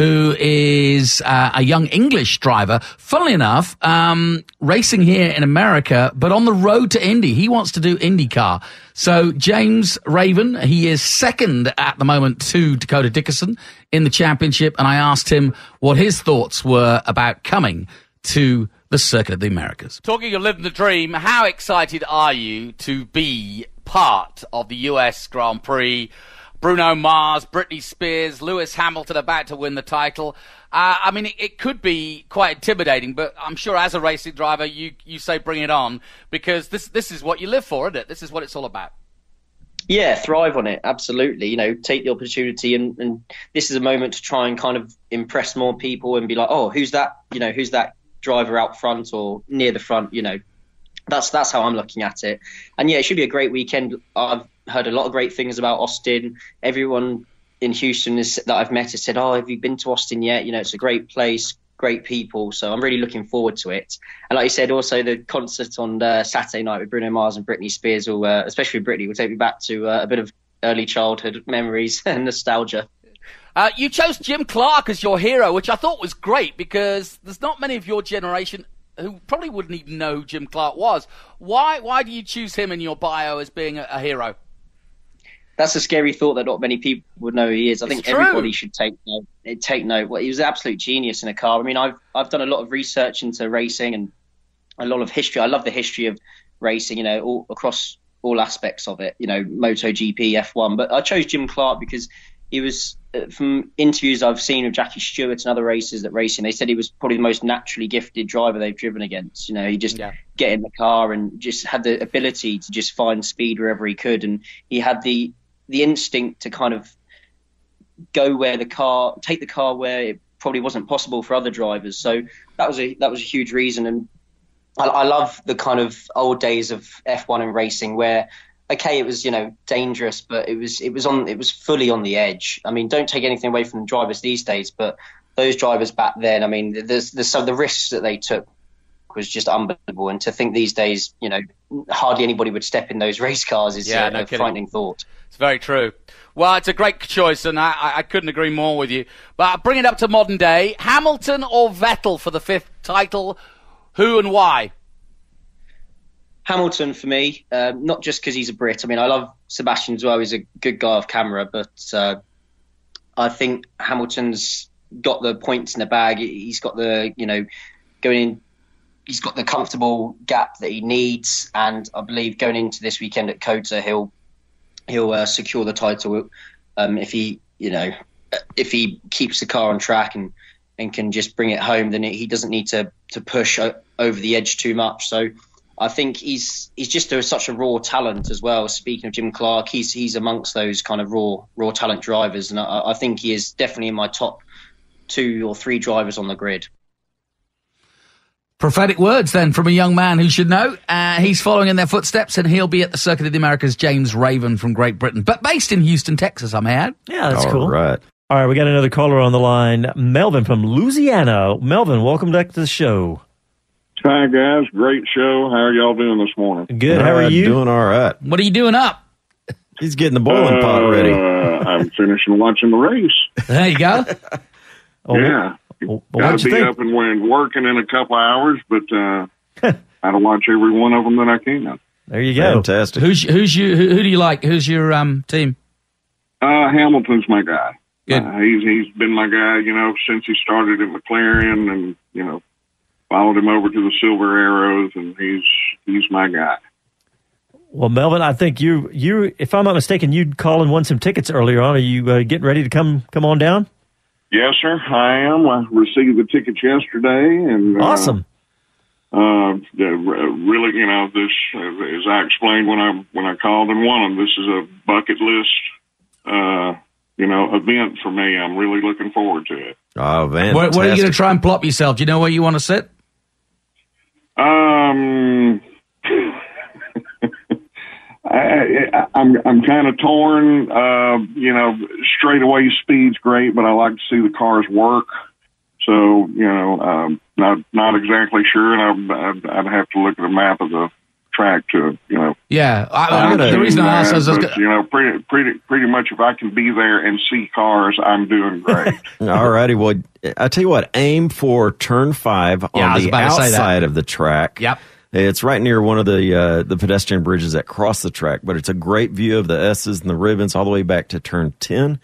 who is uh, a young English driver. Funnily enough, um, racing here in America, but on the road to Indy. He wants to do IndyCar. So James Raven, he is second at the moment to Dakota Dickerson in the championship, and I asked him what his thoughts were about coming to the Circuit of the Americas. Talking of living the dream, how excited are you to be part of the US Grand Prix? Bruno Mars, Britney Spears, Lewis Hamilton about to win the title. Uh, I mean, it, it could be quite intimidating, but I'm sure as a racing driver, you, you say bring it on because this, this is what you live for, isn't it? This is what it's all about. Yeah, thrive on it. Absolutely. You know, take the opportunity, and, and this is a moment to try and kind of impress more people and be like, oh, who's that? You know, who's that driver out front or near the front? You know, that's that's how I'm looking at it. And yeah, it should be a great weekend. I've heard a lot of great things about Austin. Everyone in Houston is, that I've met has said, "Oh, have you been to Austin yet? You know, it's a great place, great people." So I'm really looking forward to it. And like you said, also the concert on uh, Saturday night with Bruno Mars and Britney Spears, will, uh, especially Britney, will take me back to uh, a bit of early childhood memories and nostalgia. Uh, you chose Jim Clark as your hero, which I thought was great because there's not many of your generation who probably wouldn't even know who Jim Clark was. Why? Why do you choose him in your bio as being a, a hero? That's a scary thought that not many people would know who he is. I think true. everybody should take note. Take note. Well, he was an absolute genius in a car. I mean, I've I've done a lot of research into racing and a lot of history. I love the history of racing. You know, all across all aspects of it. You know, MotoGP, F1. But I chose Jim Clark because he was uh, from interviews I've seen of Jackie Stewart and other racers that racing. They said he was probably the most naturally gifted driver they've driven against. You know, he just get in the car and just had the ability to just find speed wherever he could, and he had the the instinct to kind of go where the car, take the car where it probably wasn't possible for other drivers. So that was a that was a huge reason, and I, I love the kind of old days of F1 and racing where. Okay, it was you know dangerous, but it was it was on it was fully on the edge. I mean, don't take anything away from the drivers these days, but those drivers back then, I mean, there's there's some the risks that they took was just unbelievable. And to think these days, you know, hardly anybody would step in those race cars is Yeah, uh, no a frightening thought. It's very true. Well, it's a great choice, and I, I- I couldn't agree more with you. But bring it up to modern day: Hamilton or Vettel for the fifth title? Who and why? Hamilton for me, um, not just because he's a Brit. I mean, I love Sebastian as well. He's a good guy off camera, but uh, I think Hamilton's got the points in the bag. He's got the you know going in. He's got the comfortable gap that he needs, and I believe going into this weekend at COTA, he'll he'll uh, secure the title um, if he you know if he keeps the car on track and and can just bring it home. Then he doesn't need to to push over the edge too much. So I think he's he's just a, such a raw talent as well. Speaking of Jim Clark, he's he's amongst those kind of raw raw talent drivers, and I, I think he is definitely in my top two or three drivers on the grid. Prophetic words then from a young man who should know. Uh, he's following in their footsteps and he'll be at the Circuit of the Americas, James Raven from Great Britain, but based in Houston, Texas, I may add. Yeah, that's All cool. right. All right, we got another caller on the line, Melvin from Louisiana. Melvin, welcome back to the show. Hi guys, great show. How are y'all doing this morning? Good. How are Uh, you? Doing all right. What are you doing up? He's getting the boiling pot ready. Uh, I'm finishing watching the race. There you go. Oh, yeah, Well, Got to be think? up and when working in a couple hours, but uh, I to watch every one of them that I can. There you go. Fantastic. Who's who's you? Who, who do you like? Who's your um team? Uh, Hamilton's my guy. Good. Uh, he's he's been my guy, you know, since he started at McLaren, and you know, followed him over to the Silver Arrows, and he's he's my guy. Well, Melvin, I think you you if I'm not mistaken, you'd call and won some tickets earlier on. Are you uh, getting ready to come come on down? Yes, sir, I am. I received the tickets yesterday, and uh, Awesome. Uh, uh, really, you know, this uh, as I explained when I when I called and won them, this is a bucket list, uh, you know, event for me. I'm really looking forward to it. Oh, Where, fantastic. where are you going to try and plop yourself? Do you know where you want to sit? Um, I, I, I'm I'm kind of torn. Uh, you know, straightaway speed's great, but I like to see the cars work. So you know, um, not not exactly sure, and I'd, I'd, I'd have to look at a map of the track to you know. Yeah, I, I, fine the tune reason I asked that, is I was but, you know, pretty pretty pretty much if I can be there and see cars, I'm doing great. All righty. Well, I tell you what, aim for turn five Yeah, on the about to say that. outside of the track. Yep. It's right near one of the uh, the pedestrian bridges that cross the track, but it's a great view of the S's and the ribbons all the way back to turn ten,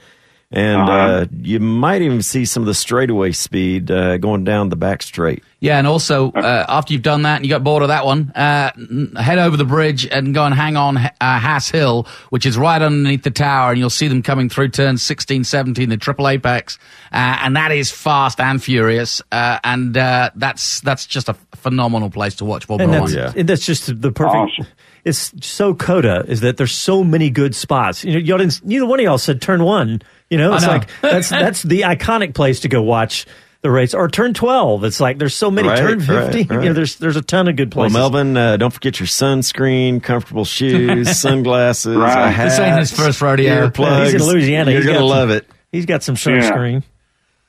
and Uh-huh. uh, you might even see some of the straightaway speed uh, going down the back straight. Yeah, and also uh, after you've done that and you got bored of that one, uh, head over the bridge and go and hang on uh, Hass Hill, which is right underneath the tower, and you'll see them coming through turns 16, 17, the triple apex, uh, and that is fast and furious, uh, and uh, that's that's just a phenomenal place to watch And Formula that's, One. and that's just the perfect. Awesome. It's so COTA is that there's so many good spots. You know, y'all didn't, neither one of y'all said turn one. You know, it's know. like that's that's the iconic place to go watch the race. Or turn twelve. It's like there's so many. Right, turn right, fifteen. You know, there's there's a ton of good Well, places. Melvin, uh, don't forget your sunscreen, comfortable shoes, sunglasses, Right. hat, This ain't his first rodeo. earplugs. He's in Louisiana. You're He's gonna got some- love it. He's got some sunscreen.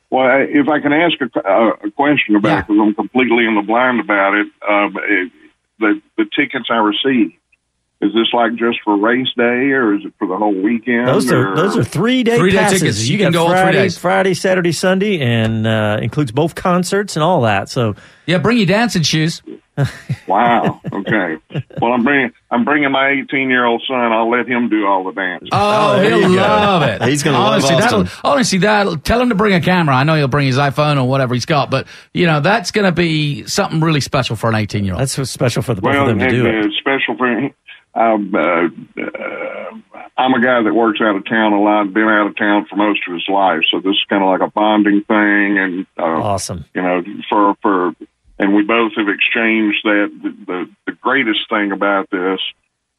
Well, if I can ask a, a, a question about Yeah. it, because I'm completely in the blind about it, um, it, the the tickets I received, is this like just for race day, or is it for the whole weekend? Those are or- those are three day Three-day passes. tickets. You got can go all three Friday, days. Friday, Saturday, Sunday, and uh, includes both concerts and all that. So Yeah, bring your dancing shoes. wow. Okay. well, I'm bringing I'm bringing my 18 year old son. I'll let him do all the dancing. Oh, there he'll love it. He's gonna love honestly, Austin. that'll, honestly, that'll tell him to bring a camera. I know he'll bring his iPhone or whatever he's got, but you know that's going to be something really special for an 18 year old. that's what's special for the both well, of them to do it. special for him. Um, uh, uh, I'm a guy that works out of town a lot. Been out of town for most of his life, so this is kind of like a bonding thing, and uh, Awesome. you know, for for, and we both have exchanged that. The the, the greatest thing about this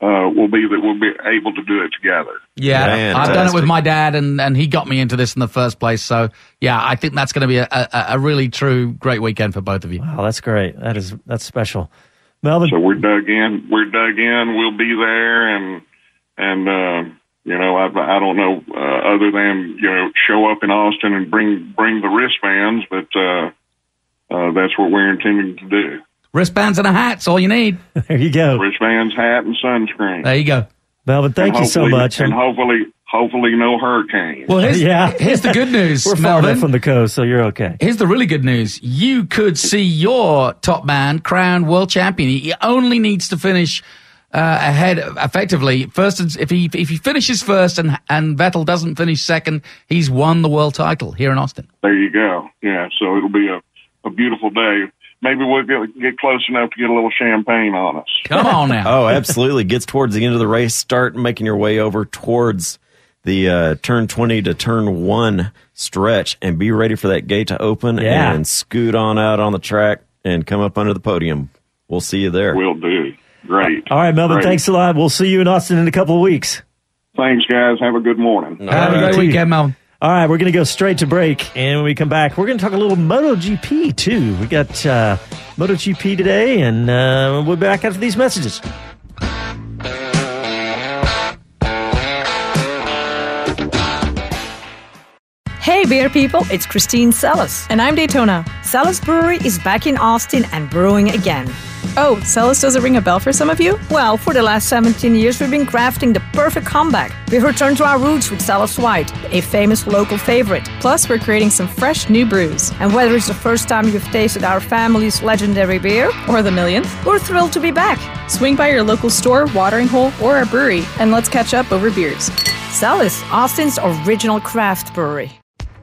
uh, will be that we'll be able to do it together. Yeah, I've done it with my dad, and, and he got me into this in the first place. So yeah, I think that's going to be a, a, a really true great weekend for both of you. Wow, that's great. That is that's special. Melvin, So we're dug in. We're dug in. We'll be there, and and uh, you know, I I don't know uh, other than you know show up in Austin and bring bring the wristbands, but uh, uh, that's what we're intending to do. Wristbands and a hat's all you need. there you go. Wristbands, hat, and sunscreen. There you go. Melvin, thank And you so much. And hopefully, hopefully, no hurricane. Well, here's, Yeah. here's the good news, We're far Melvin. enough from the coast, so you're okay. Here's the really good news. You could see your top man crowned world champion. He only needs to finish uh, ahead effectively. First, if he if he finishes first and and Vettel doesn't finish second, he's won the world title here in Austin. There you go. Yeah, so it'll be a, a beautiful day. Maybe we'll get, get close enough to get a little champagne on us. Come on now. oh, absolutely. Gets towards the end of the race. Start making your way over towards the uh, turn 20 to turn 1 stretch and be ready for that gate to open Yeah. and scoot on out on the track and come up under the podium. We'll see you there. We'll do. Great. All right, Melvin, Great. thanks a lot. We'll see you in Austin in a couple of weeks. Thanks, guys. Have a good morning. Have a great weekend, Melvin. All right, we're going to go straight to break. And when we come back, we're going to talk a little MotoGP, too. We got uh, MotoGP today, and uh, we'll be back after these messages. Hey, beer people, it's Christine Celis. And I'm Daytona. Celis Brewery is back in Austin and brewing again. Oh, Celis does it ring a bell for some of you? Well, for the last 17 years, we've been crafting the perfect comeback. We've returned to our roots with Celis White, a famous local favorite. Plus, we're creating some fresh new brews. And whether it's the first time you've tasted our family's legendary beer, Or the millionth. we're thrilled to be back. Swing by your local store, watering hole, or our brewery, and let's catch up over beers. Celis, Austin's original craft brewery.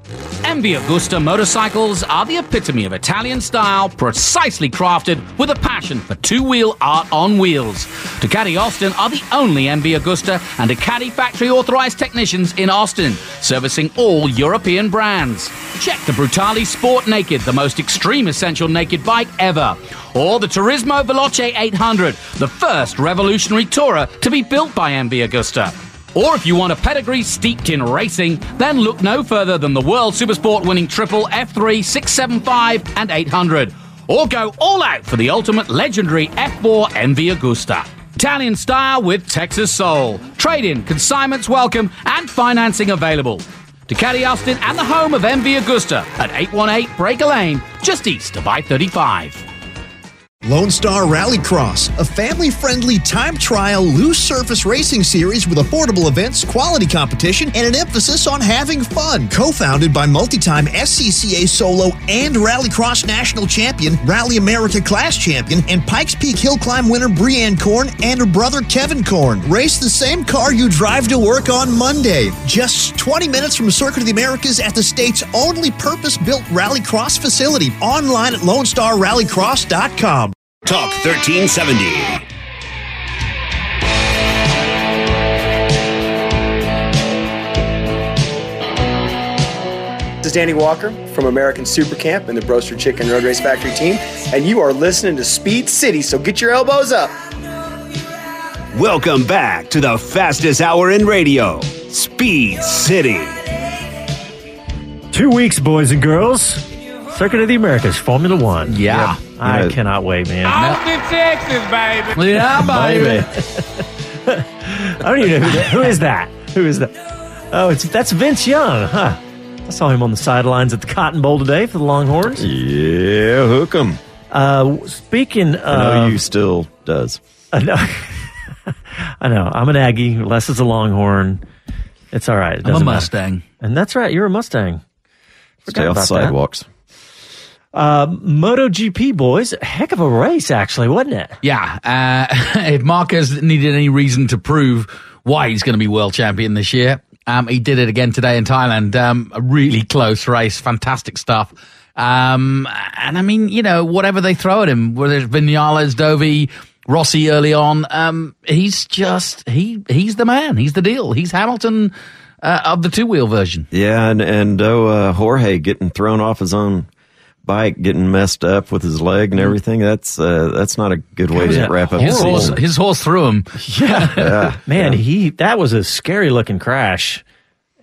MV Agusta motorcycles are the epitome of Italian style, precisely crafted with a passion for two-wheel art on wheels. Ducati Austin are the only MV Agusta and Ducati factory authorized technicians in Austin, servicing all European brands. Check the Brutale Sport Naked, the most extreme essential naked bike ever. Or the Turismo Veloce 800, the first revolutionary tourer to be built by MV Agusta. Or if you want a pedigree steeped in racing, then look no further than the World Supersport winning triple F3, 675, and 800. Or go all out for the ultimate legendary F4 MV Agusta. Italian style with Texas soul. Trade in, consignments welcome, and financing available. Ducati Austin and the home of MV Agusta at 818 Breaker Lane, just east of I 35. Lone Star Rallycross, a family friendly time trial loose surface racing series with affordable events, quality competition, and an emphasis on having fun. Co founded by multi time SCCA solo and Rallycross national champion, Rally America class champion, and Pikes Peak Hill Climb winner Brianne Korn and her brother Kevin Korn. Race the same car you drive to work on Monday. Just 20 minutes from Circuit of the Americas at the state's only purpose built Rallycross facility. Online at LoneStarRallycross.com. Talk 1370. This is Danny Walker from American Super Camp and the Broaster Chicken Road Race Factory team, and you are listening to Speed City, so get your elbows up. Welcome back to the fastest hour in radio, Speed City. Two weeks, boys and girls. Circuit of the Americas, Formula One. Yeah. I Yeah. cannot wait, man. Austin, Texas, baby. Yeah, baby. I don't even know who, that- who is that. Who is that? Oh, it's that's Vince Young, huh? I saw him on the sidelines at the Cotton Bowl today for the Longhorns. Yeah, hook 'em. Uh, speaking I know of, you still does. I know, I know. I'm an Aggie. Les is a Longhorn. It's all right. It I'm a doesn't matter. Mustang. and that's right. You're a Mustang. Stay Forgot off the about that. Sidewalks. Uh, MotoGP boys, heck of a race, actually, wasn't it? Yeah. Uh, if Marquez needed any reason to prove why he's going to be world champion this year, um, he did it again today in Thailand. Um, a really close race, fantastic stuff. Um, and I mean, you know, whatever they throw at him, whether it's Vinales, Dovi, Rossi early on, um, he's just he he's the man. He's the deal. He's Hamilton uh, of the two wheel version. Yeah, and and oh, uh, Jorge getting thrown off his own bike, getting messed up with his leg and everything. That's uh, that's not a good way to wrap up His horse, his horse threw him. Yeah, Man, he that was a scary looking crash.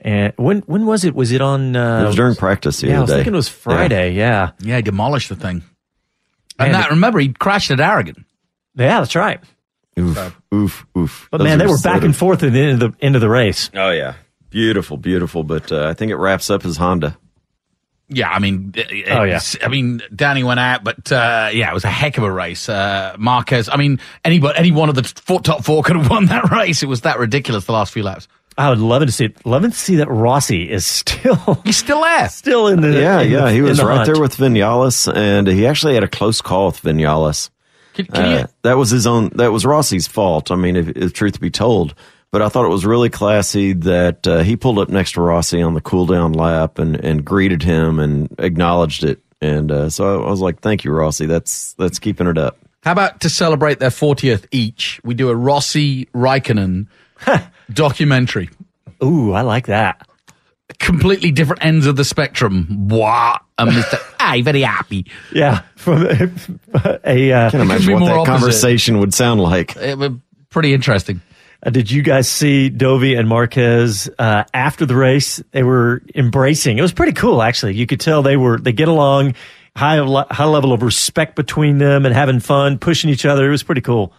And when when was it? Was it on? Uh, it was during practice the yeah, I other was day. thinking it was Friday. Yeah, Yeah, he demolished the thing. And Man, that remember he crashed at Aragon. yeah, that's right. Oof, oof, oof. But Those man, they were sort back and forth at the end of the end of the race. Oh yeah, beautiful, beautiful. But uh, I think it wraps up his Honda. Yeah, I mean, Oh, yeah. I mean, Danny went out, but uh, yeah, it was a heck of a race. Uh, Marquez, I mean, anybody, any one of the four, top four could have won that race. It was that ridiculous the last few laps. I would love to see it. Love to see that Rossi is still He's still there. still in the Yeah, in yeah, the- he was the right hunt. there with Vinales, and he actually had a close call with Vinales. Can, can you, Uh, that was his own. That was Rossi's fault. I mean, if, if truth be told, but I thought it was really classy that uh, he pulled up next to Rossi on the cool down lap and and greeted him and acknowledged it. And uh, so I was like, "Thank you, Rossi. That's that's keeping it up." how about to celebrate their 40th each, we do a Rossi Raikkonen documentary. Ooh, I like that. Completely different ends of the spectrum. Wow. And Mr. Hey, very happy. Yeah, from a, a uh, Can't imagine what that opposite. conversation would sound like. It was pretty interesting. Uh, did you guys see Dovi and Marquez uh, after the race? They were embracing. It was pretty cool, actually. You could tell they were they get along, high high level of respect between them, and having fun, pushing each other. It was pretty cool.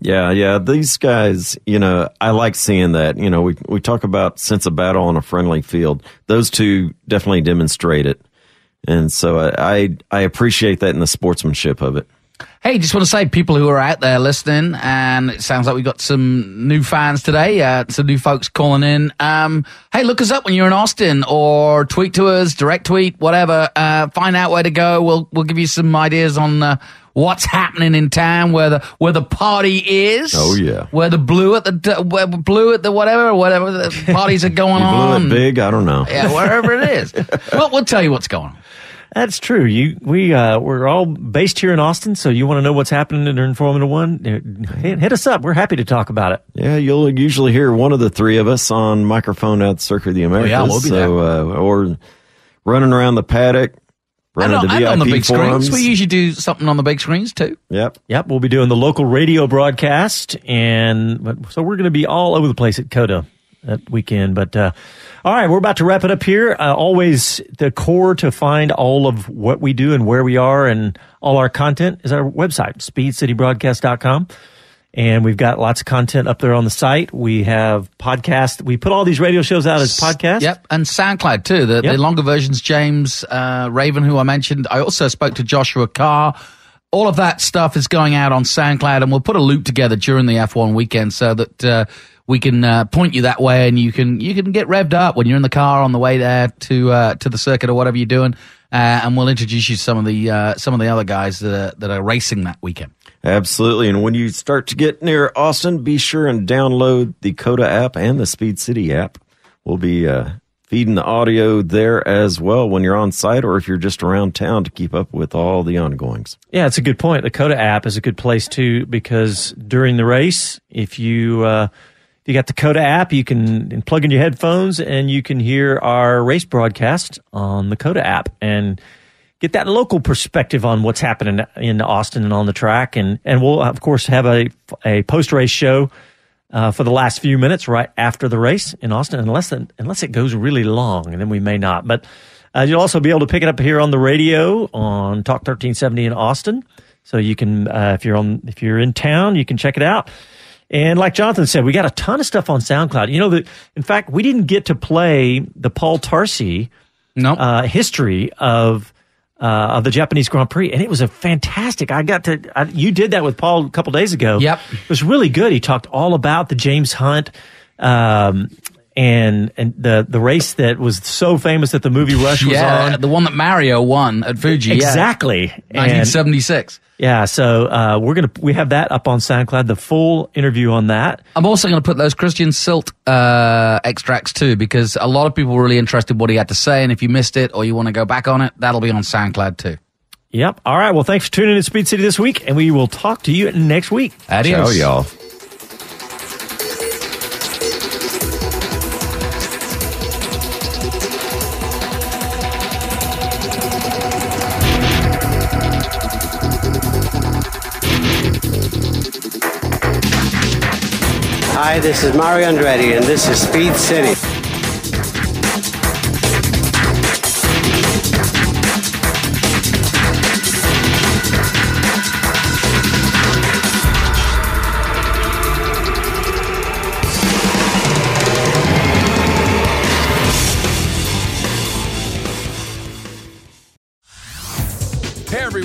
Yeah, yeah. These guys, you know, I like seeing that. You know, we we talk about sense of battle on a friendly field. Those two definitely demonstrate it, and so I I, I appreciate that in the sportsmanship of it. Hey, just want to say, people who are out there listening, and it sounds like we've got some new fans today, uh, some new folks calling in. Um, hey, look us up when you're in Austin, or tweet to us, direct tweet, whatever. Uh, find out where to go. We'll we'll give you some ideas on uh, what's happening in town, where the where the party is. Oh, yeah. where the blue at the where blue at the whatever whatever the parties are going You blew on. it big. I don't know. Yeah, wherever it is. well, we'll tell you what's going on. That's true. You we uh, we're all based here in Austin, so you want to know what's happening during Formula One? uh, Hit, hit us up. We're happy to talk about it. Yeah, you'll usually hear one of the three of us on microphone at Circuit of the Americas. yeah, we'll be so, uh, or running around the paddock, And running on, the and VIP on the big forums. screens, we usually do something on the big screens too. Yep. Yep, we'll be doing the local radio broadcast, and so we're going to be all over the place at COTA that weekend. But uh, all right, we're about to wrap it up here. Uh, always the core to find all of what we do and where we are and all our content is our website, speedcitybroadcast.com. And we've got lots of content up there on the site. We have podcasts. We put all these radio shows out as podcasts. Yep, and SoundCloud too. The, Yep. the longer versions, James uh, Raven, who I mentioned. I also spoke to Joshua Carr. All of that stuff is going out on SoundCloud, and we'll put a loop together during the F1 weekend so that uh, we can uh, point you that way, and you can you can get revved up when you're in the car on the way there to uh, to the circuit or whatever you're doing, uh, and we'll introduce you to some of the uh, some of the other guys that are, that are racing that weekend. Absolutely. And when you start to get near Austin, be sure and download the COTA app and the Speed City app. We'll be uh, feeding the audio there as well when you're on site or if you're just around town to keep up with all the ongoings. Yeah, it's a good point. The COTA app is a good place too because during the race, if you uh, if you got the COTA app, you can plug in your headphones and you can hear our race broadcast on the COTA app and get that local perspective on what's happening in Austin and on the track. And and we'll of course have a a post race show. Uh, for the last few minutes, right after the race in Austin, unless unless it goes really long, and then we may not. But uh, you'll also be able to pick it up here on the radio on Talk 1370 in Austin. So you can, uh, if you're on, if you're in town, you can check it out. And like Jonathan said, we got a ton of stuff on SoundCloud. You know that, in fact, we didn't get to play the Paul Tarsi uh, history of uh, of the Japanese Grand Prix, and it was a fantastic. I got to I, you did that with Paul a couple days ago. Yep, it was really good. He talked all about the James Hunt. Um, and and the the race that was so famous that the movie Rush was yeah, on. the one that Mario won at Fuji. Exactly. And- 1976. Yeah, so uh, we're gonna we have that up on SoundCloud, the full interview on that. I'm also going to put those Christian Sylt uh, extracts too, because a lot of people were really interested what he had to say. And if you missed it or you want to go back on it, that'll be on SoundCloud too. Yep. All right. Well, thanks for tuning in to Speed City this week, and we will talk to you next week. Adios. Ciao, y'all. Hi, this is Mario Andretti, and this is Speed City.